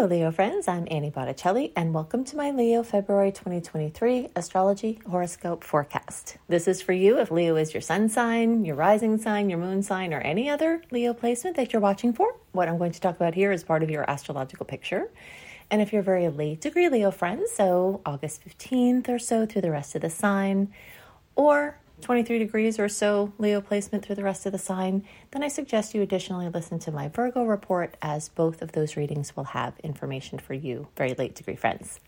Hello, Leo friends. I'm Annie Botticelli, and welcome to my Leo February 2023 astrology horoscope forecast. This is for you if Leo is your sun sign, your rising sign, your moon sign, or any other Leo placement that you're watching for. What I'm going to talk about here is part of your astrological picture. And if you're very late degree Leo friends, so August 15th or so through the rest of the sign, or 23 degrees or so Leo placement through the rest of the sign, then I suggest you additionally listen to my Virgo report as both of those readings will have information for you, very late degree friends.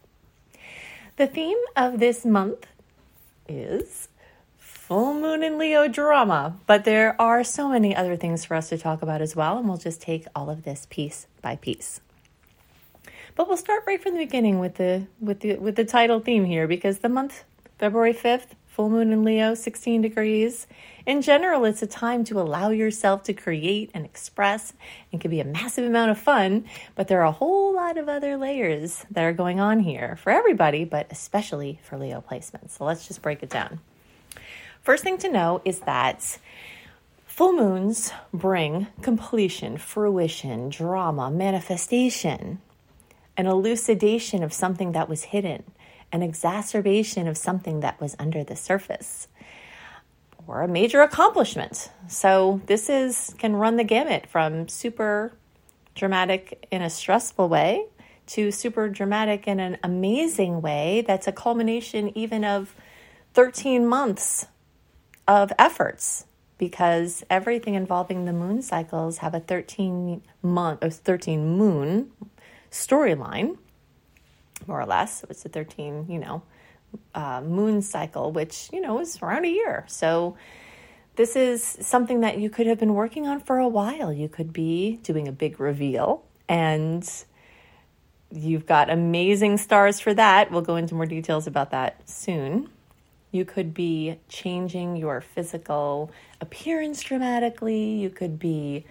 The theme of this month is full moon in Leo drama, but there are so many other things for us to talk about as well, and we'll just take all of this piece by piece. But we'll start right from the beginning with the with the with the title theme here because the month February 5th full moon in Leo, 16 degrees. In general, it's a time to allow yourself to create and express and can be a massive amount of fun, but there are a whole lot of other layers that are going on here for everybody, but especially for Leo placements. So let's just break it down. First thing to know is that full moons bring completion, fruition, drama, manifestation, an elucidation of something that was hidden an exacerbation of something that was under the surface or a major accomplishment. So this is can run the gamut from super dramatic in a stressful way to super dramatic in an amazing way that's a culmination even of 13 months of efforts because everything involving the moon cycles have a 13 month or 13 moon storyline more or less. It's a 13, you know, uh, moon cycle, which, you know, is around a year. So this is something that you could have been working on for a while. You could be doing a big reveal and you've got amazing stars for that. We'll go into more details about that soon. You could be changing your physical appearance dramatically. You could be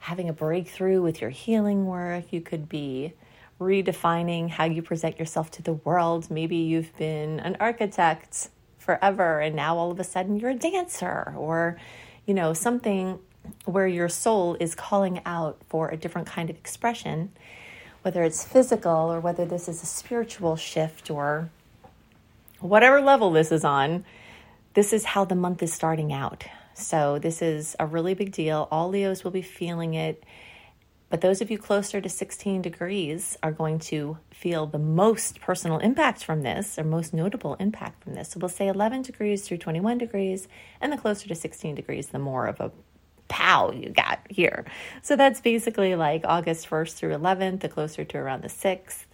having a breakthrough with your healing work. You could be redefining how you present yourself to the world. Maybe you've been an architect forever and now all of a sudden you're a dancer or, you know, something where your soul is calling out for a different kind of expression, whether it's physical or whether this is a spiritual shift or whatever level this is on. This is how the month is starting out. So, this is a really big deal. All Leos will be feeling it but those of you closer to 16 degrees are going to feel the most personal impact from this, or most notable impact from this. So we'll say 11 degrees through 21 degrees, and the closer to 16 degrees, the more of a pow you got here. So that's basically like August 1st through 11th, the closer to around the 6th,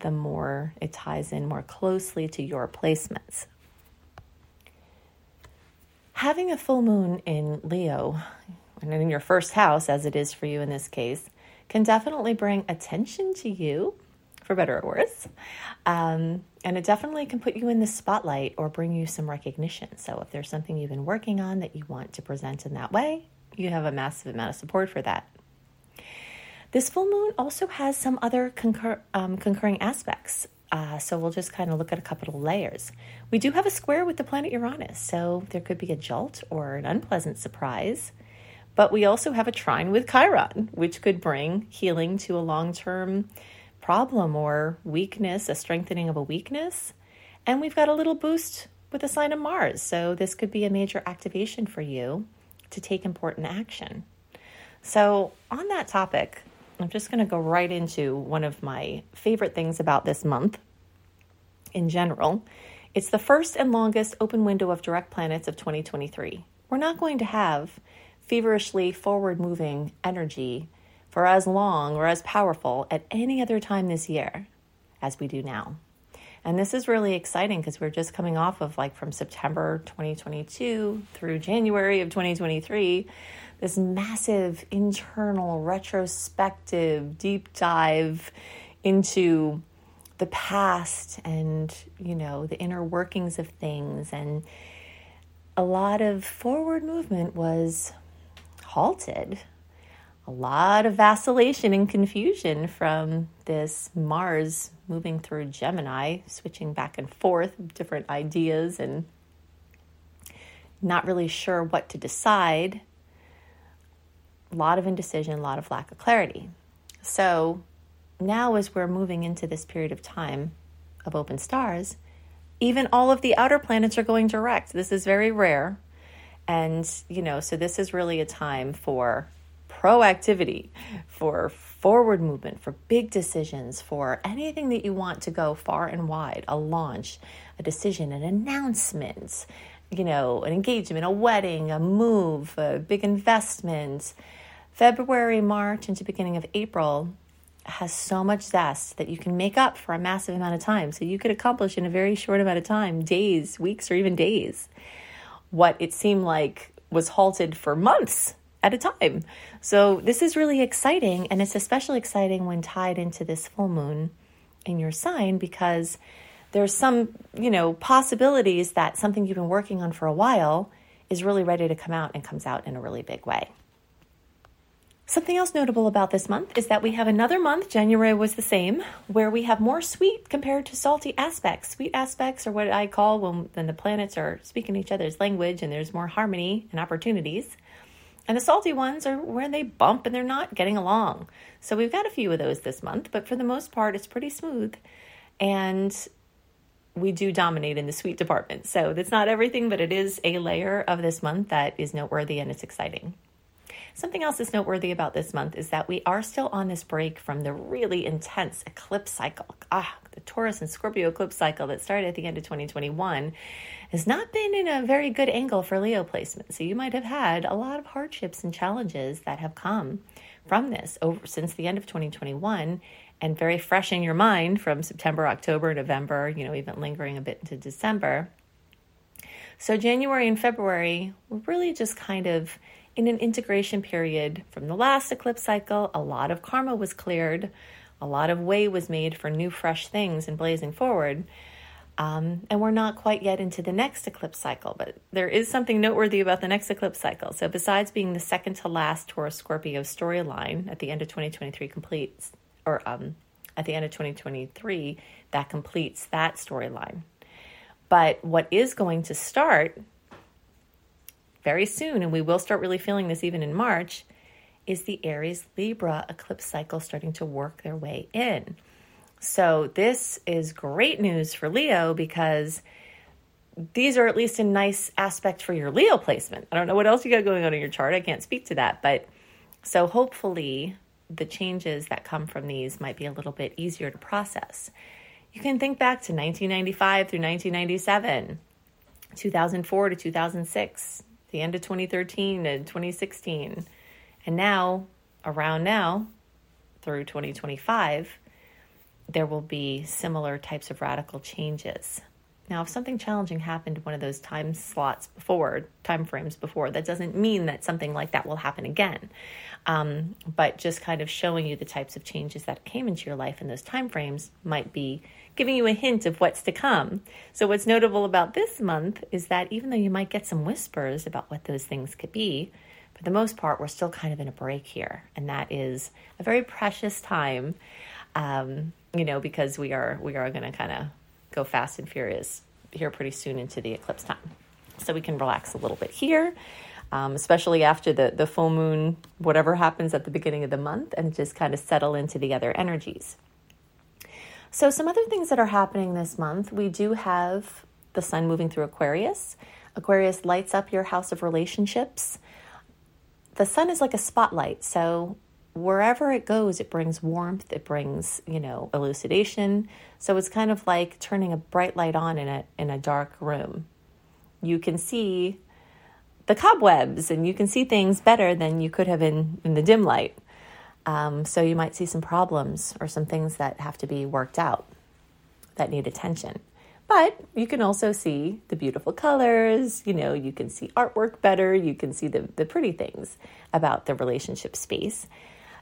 the more it ties in more closely to your placements. Having a full moon in Leo and in your first house, as it is for you in this case, can definitely bring attention to you, for better or worse. Um, and it definitely can put you in the spotlight or bring you some recognition. So, if there's something you've been working on that you want to present in that way, you have a massive amount of support for that. This full moon also has some other concur, um, concurring aspects. Uh, so we'll just kind of look at a couple of layers. We do have a square with the planet Uranus, so there could be a jolt or an unpleasant surprise but we also have a trine with Chiron, which could bring healing to a long term problem or weakness, a strengthening of a weakness. And we've got a little boost with the sign of Mars. So this could be a major activation for you to take important action. So, on that topic, I'm just going to go right into one of my favorite things about this month in general. It's the first and longest open window of direct planets of 2023. We're not going to have feverishly forward moving energy for as long or as powerful at any other time this year as we do now. And this is really exciting because we're just coming off of like from September 2022 through January of 2023, this massive internal retrospective deep dive into the past and, you know, the inner workings of things. And a lot of forward movement was halted. A lot of vacillation and confusion from this Mars moving through Gemini, switching back and forth, different ideas, and not really sure what to decide. A lot of indecision, a lot of lack of clarity. So, now, as we're moving into this period of time of open stars, even all of the outer planets are going direct. This is very rare. And, you know, so this is really a time for proactivity, for forward movement, for big decisions, for anything that you want to go far and wide a launch, a decision, an announcement, you know, an engagement, a wedding, a move, a big investment. February, March, into beginning of April has so much zest that you can make up for a massive amount of time. So you could accomplish in a very short amount of time, days, weeks, or even days, what it seemed like was halted for months at a time. So this is really exciting. And it's especially exciting when tied into this full moon in your sign because there's some, you know, possibilities that something you've been working on for a while is really ready to come out and comes out in a really big way. Something else notable about this month is that we have another month, January was the same, where we have more sweet compared to salty aspects. Sweet aspects are what I call when, when the planets are speaking each other's language and there's more harmony and opportunities. And the salty ones are where they bump and they're not getting along. So we've got a few of those this month, but for the most part, it's pretty smooth. And we do dominate in the sweet department. So that's not everything, but it is a layer of this month that is noteworthy and it's exciting. Something else that's noteworthy about this month is that we are still on this break from the really intense eclipse cycle. Ah, the Taurus and Scorpio eclipse cycle that started at the end of 2021 has not been in a very good angle for Leo placement. So you might have had a lot of hardships and challenges that have come from this over since the end of 2021 and very fresh in your mind from September, October, November, you know, even lingering a bit into December. So January and February were really just kind of in an integration period from the last eclipse cycle. A lot of karma was cleared, a lot of way was made for new, fresh things and blazing forward. Um, and we're not quite yet into the next eclipse cycle, but there is something noteworthy about the next eclipse cycle. So, besides being the second to last Taurus Scorpio storyline at the end of 2023 completes, or um, at the end of 2023, that completes that storyline. But what is going to start very soon, and we will start really feeling this even in March, is the Aries Libra eclipse cycle starting to work their way in. So, this is great news for Leo because these are at least a nice aspect for your Leo placement. I don't know what else you got going on in your chart. I can't speak to that. But so, hopefully, the changes that come from these might be a little bit easier to process. You can think back to 1995 through 1997, 2004 to 2006, the end of 2013 and 2016. And now, around now, through 2025, there will be similar types of radical changes. Now, if something challenging happened one of those time slots before, time frames before, that doesn't mean that something like that will happen again. Um, but just kind of showing you the types of changes that came into your life in those time frames might be giving you a hint of what's to come. So, what's notable about this month is that even though you might get some whispers about what those things could be, for the most part, we're still kind of in a break here. And that is a very precious time, um, you know, because we are, we are going to kind of go fast and furious here pretty soon into the eclipse time. So we can relax a little bit here, um, especially after the, the full moon, whatever happens at the beginning of the month, and just kind of settle into the other energies. So, some other things that are happening this month we do have the sun moving through Aquarius. Aquarius lights up your house of relationships. The sun is like a spotlight. So, wherever it goes, it brings warmth, it brings, you know, elucidation. So it's kind of like turning a bright light on in a in a dark room. You can see the cobwebs and you can see things better than you could have in, in the dim light. Um, so you might see some problems or some things that have to be worked out that need attention. But you can also see the beautiful colors, you know, you can see artwork better, you can see the, the pretty things about the relationship space.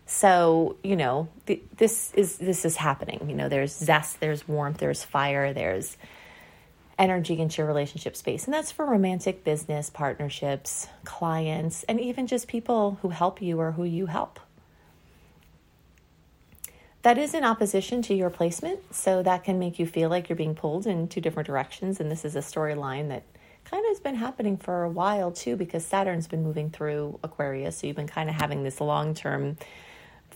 So, you know, th- this is this is happening. You know, there's zest, there's warmth, there's fire, there's energy into your relationship space. And that's for romantic business partnerships, clients, and even just people who help you or who you help. That is in opposition to your placement, so that can make you feel like you're being pulled in two different directions. And this is a storyline that kind of has been happening for a while too, because Saturn's been moving through Aquarius. So you've been kind of having this long term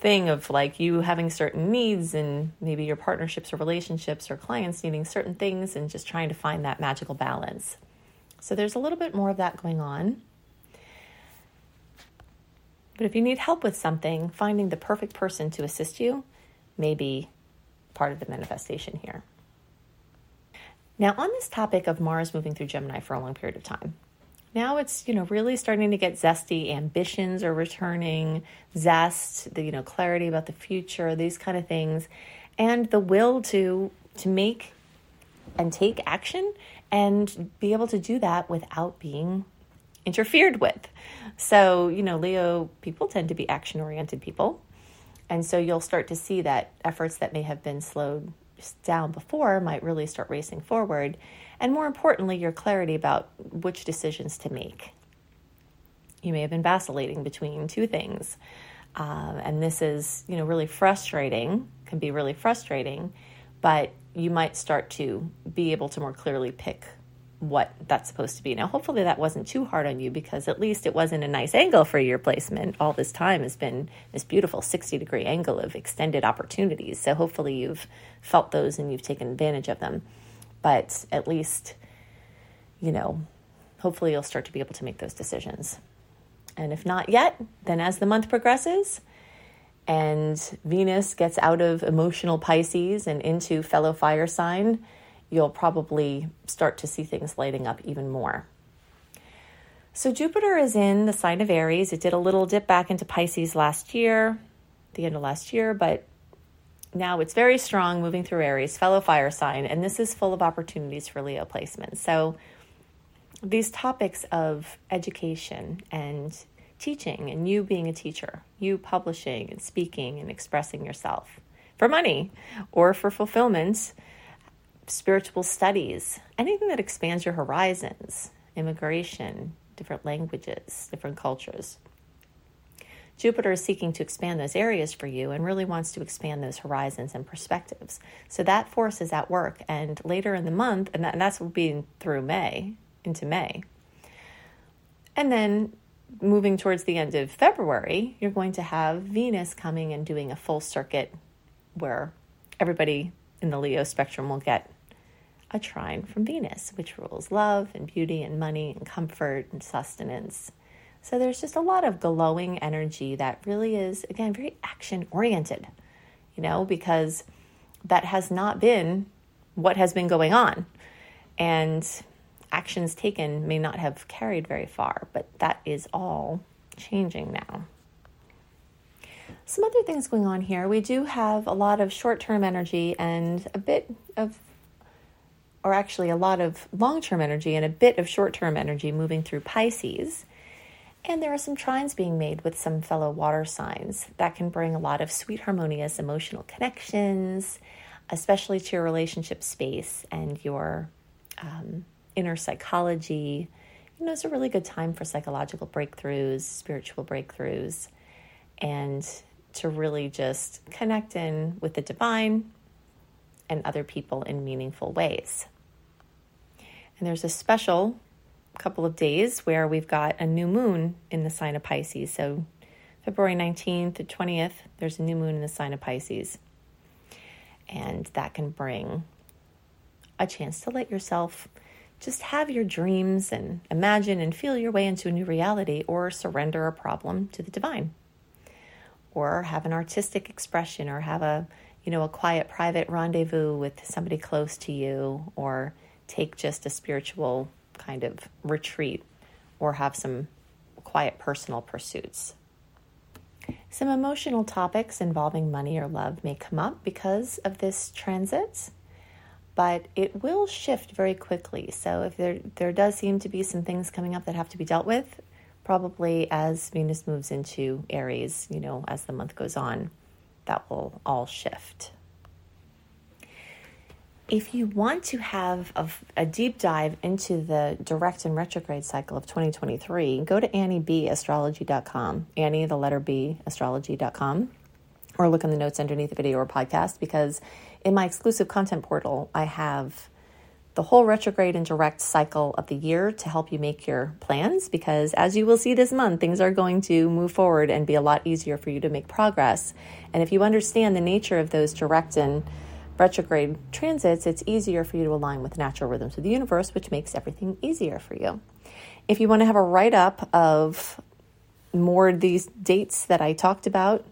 thing of like you having certain needs and maybe your partnerships or relationships or clients needing certain things and just trying to find that magical balance. So there's a little bit more of that going on. But if you need help with something, finding the perfect person to assist you may be part of the manifestation here. Now, on this topic of Mars moving through Gemini for a long period of time, now it's you know really starting to get zesty ambitions are returning zest the you know clarity about the future these kind of things. And the will to to make and take action and be able to do that without being interfered with. So you know leo people tend to be action oriented people. And so you'll start to see that efforts that may have been slowed down before might really start racing forward. And more importantly, your clarity about which decisions to make. You may have been vacillating between two things. Uh, and this is, you know, really frustrating, can be really frustrating, but you might start to be able to more clearly pick what that's supposed to be. Now, hopefully, that wasn't too hard on you because at least it wasn't a nice angle for your placement. All this time has been this beautiful 60 degree angle of extended opportunities. So, hopefully, you've felt those and you've taken advantage of them. But at least, you know, hopefully, you'll start to be able to make those decisions. And if not yet, then as the month progresses, and Venus gets out of emotional Pisces and into fellow fire sign, you'll probably start to see things lighting up even more. So, Jupiter is in the sign of Aries. It did a little dip back into Pisces last year, the end of last year, but now it's very strong moving through Aries, fellow fire sign, and this is full of opportunities for Leo placement. So, these topics of education and teaching, and you being a teacher, you publishing and speaking and expressing yourself for money or for fulfillment spiritual studies, anything that expands your horizons, immigration, different languages, different cultures. Jupiter is seeking to expand those areas for you and really wants to expand those horizons and perspectives. So that force is at work. And later in the month, and, that, and that's being through May, into May. And then moving towards the end of February, you're going to have Venus coming and doing a full circuit where everybody in the Leo spectrum will get a trine from Venus, which rules love and beauty and money and comfort and sustenance. So there's just a lot of glowing energy that really is, again, very action oriented, you know, because that has not been what has been going on. And actions taken may not have carried very far, but that is all changing now. Some other things going on here. We do have a lot of short term energy and a bit of or actually a lot of long term energy and a bit of short term energy moving through Pisces. And there are some trines being made with some fellow water signs that can bring a lot of sweet, harmonious emotional connections, especially to your relationship space and your um, inner psychology. You know, it's a really good time for psychological breakthroughs, spiritual breakthroughs, and to really just connect in with the divine and other people in meaningful ways. And there's a special couple of days where we've got a new moon in the sign of Pisces. So February 19th to 20th, there's a new moon in the sign of Pisces. And that can bring a chance to let yourself just have your dreams and imagine and feel your way into a new reality or surrender a problem to the divine or have an artistic expression or have a you know, a quiet private rendezvous with somebody close to you, or take just a spiritual kind of retreat, or have some quiet personal pursuits. Some emotional topics involving money or love may come up because of this transit, but it will shift very quickly. So if there there does seem to be some things coming up that have to be dealt with, probably as Venus moves into Aries, you know, as the month goes on that will all shift. If you want to have a, a, deep dive into the direct and retrograde cycle of 2023, go to AnnieBAstrology.com, Annie, the letter B, astrology.com, or look in the notes underneath the video or podcast because in my exclusive content portal, I have the whole retrograde and direct cycle of the year to help you make your plans because as you will see this month, things are going to move forward and be a lot easier for you to make progress. And if you understand the nature of those direct and retrograde transits, it's easier for you to align with natural rhythms of the universe, which makes everything easier for you. If you want to have a write up of more of these dates that I talked about,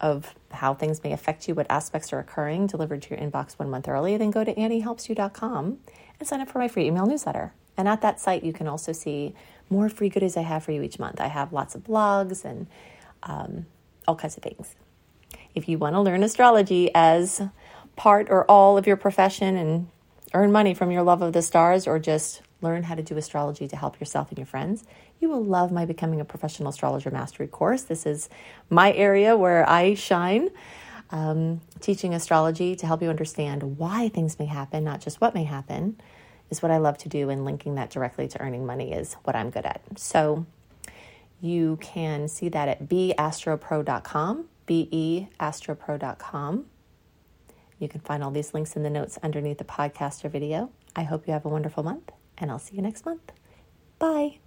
of how things may affect you, what aspects are occurring, delivered to your inbox one month early, then go to anniehelpsyou.com and sign up for my free email newsletter. And at that site, you can also see more free goodies I have for you each month. I have lots of blogs and um, all kinds of things. If you want to learn astrology as part or all of your profession and earn money from your love of the stars or just learn how to do astrology to help yourself and your friends, you will love my Becoming a Professional Astrologer Mastery course. This is my area where I shine, um, teaching astrology to help you understand why things may happen, not just what may happen, is what I love to do, and linking that directly to earning money is what I'm good at. So you can see that at beastropro.com, beastropro.com. You can find all these links in the notes underneath the podcast or video. I hope you have a wonderful month, and I'll see you next month. Bye.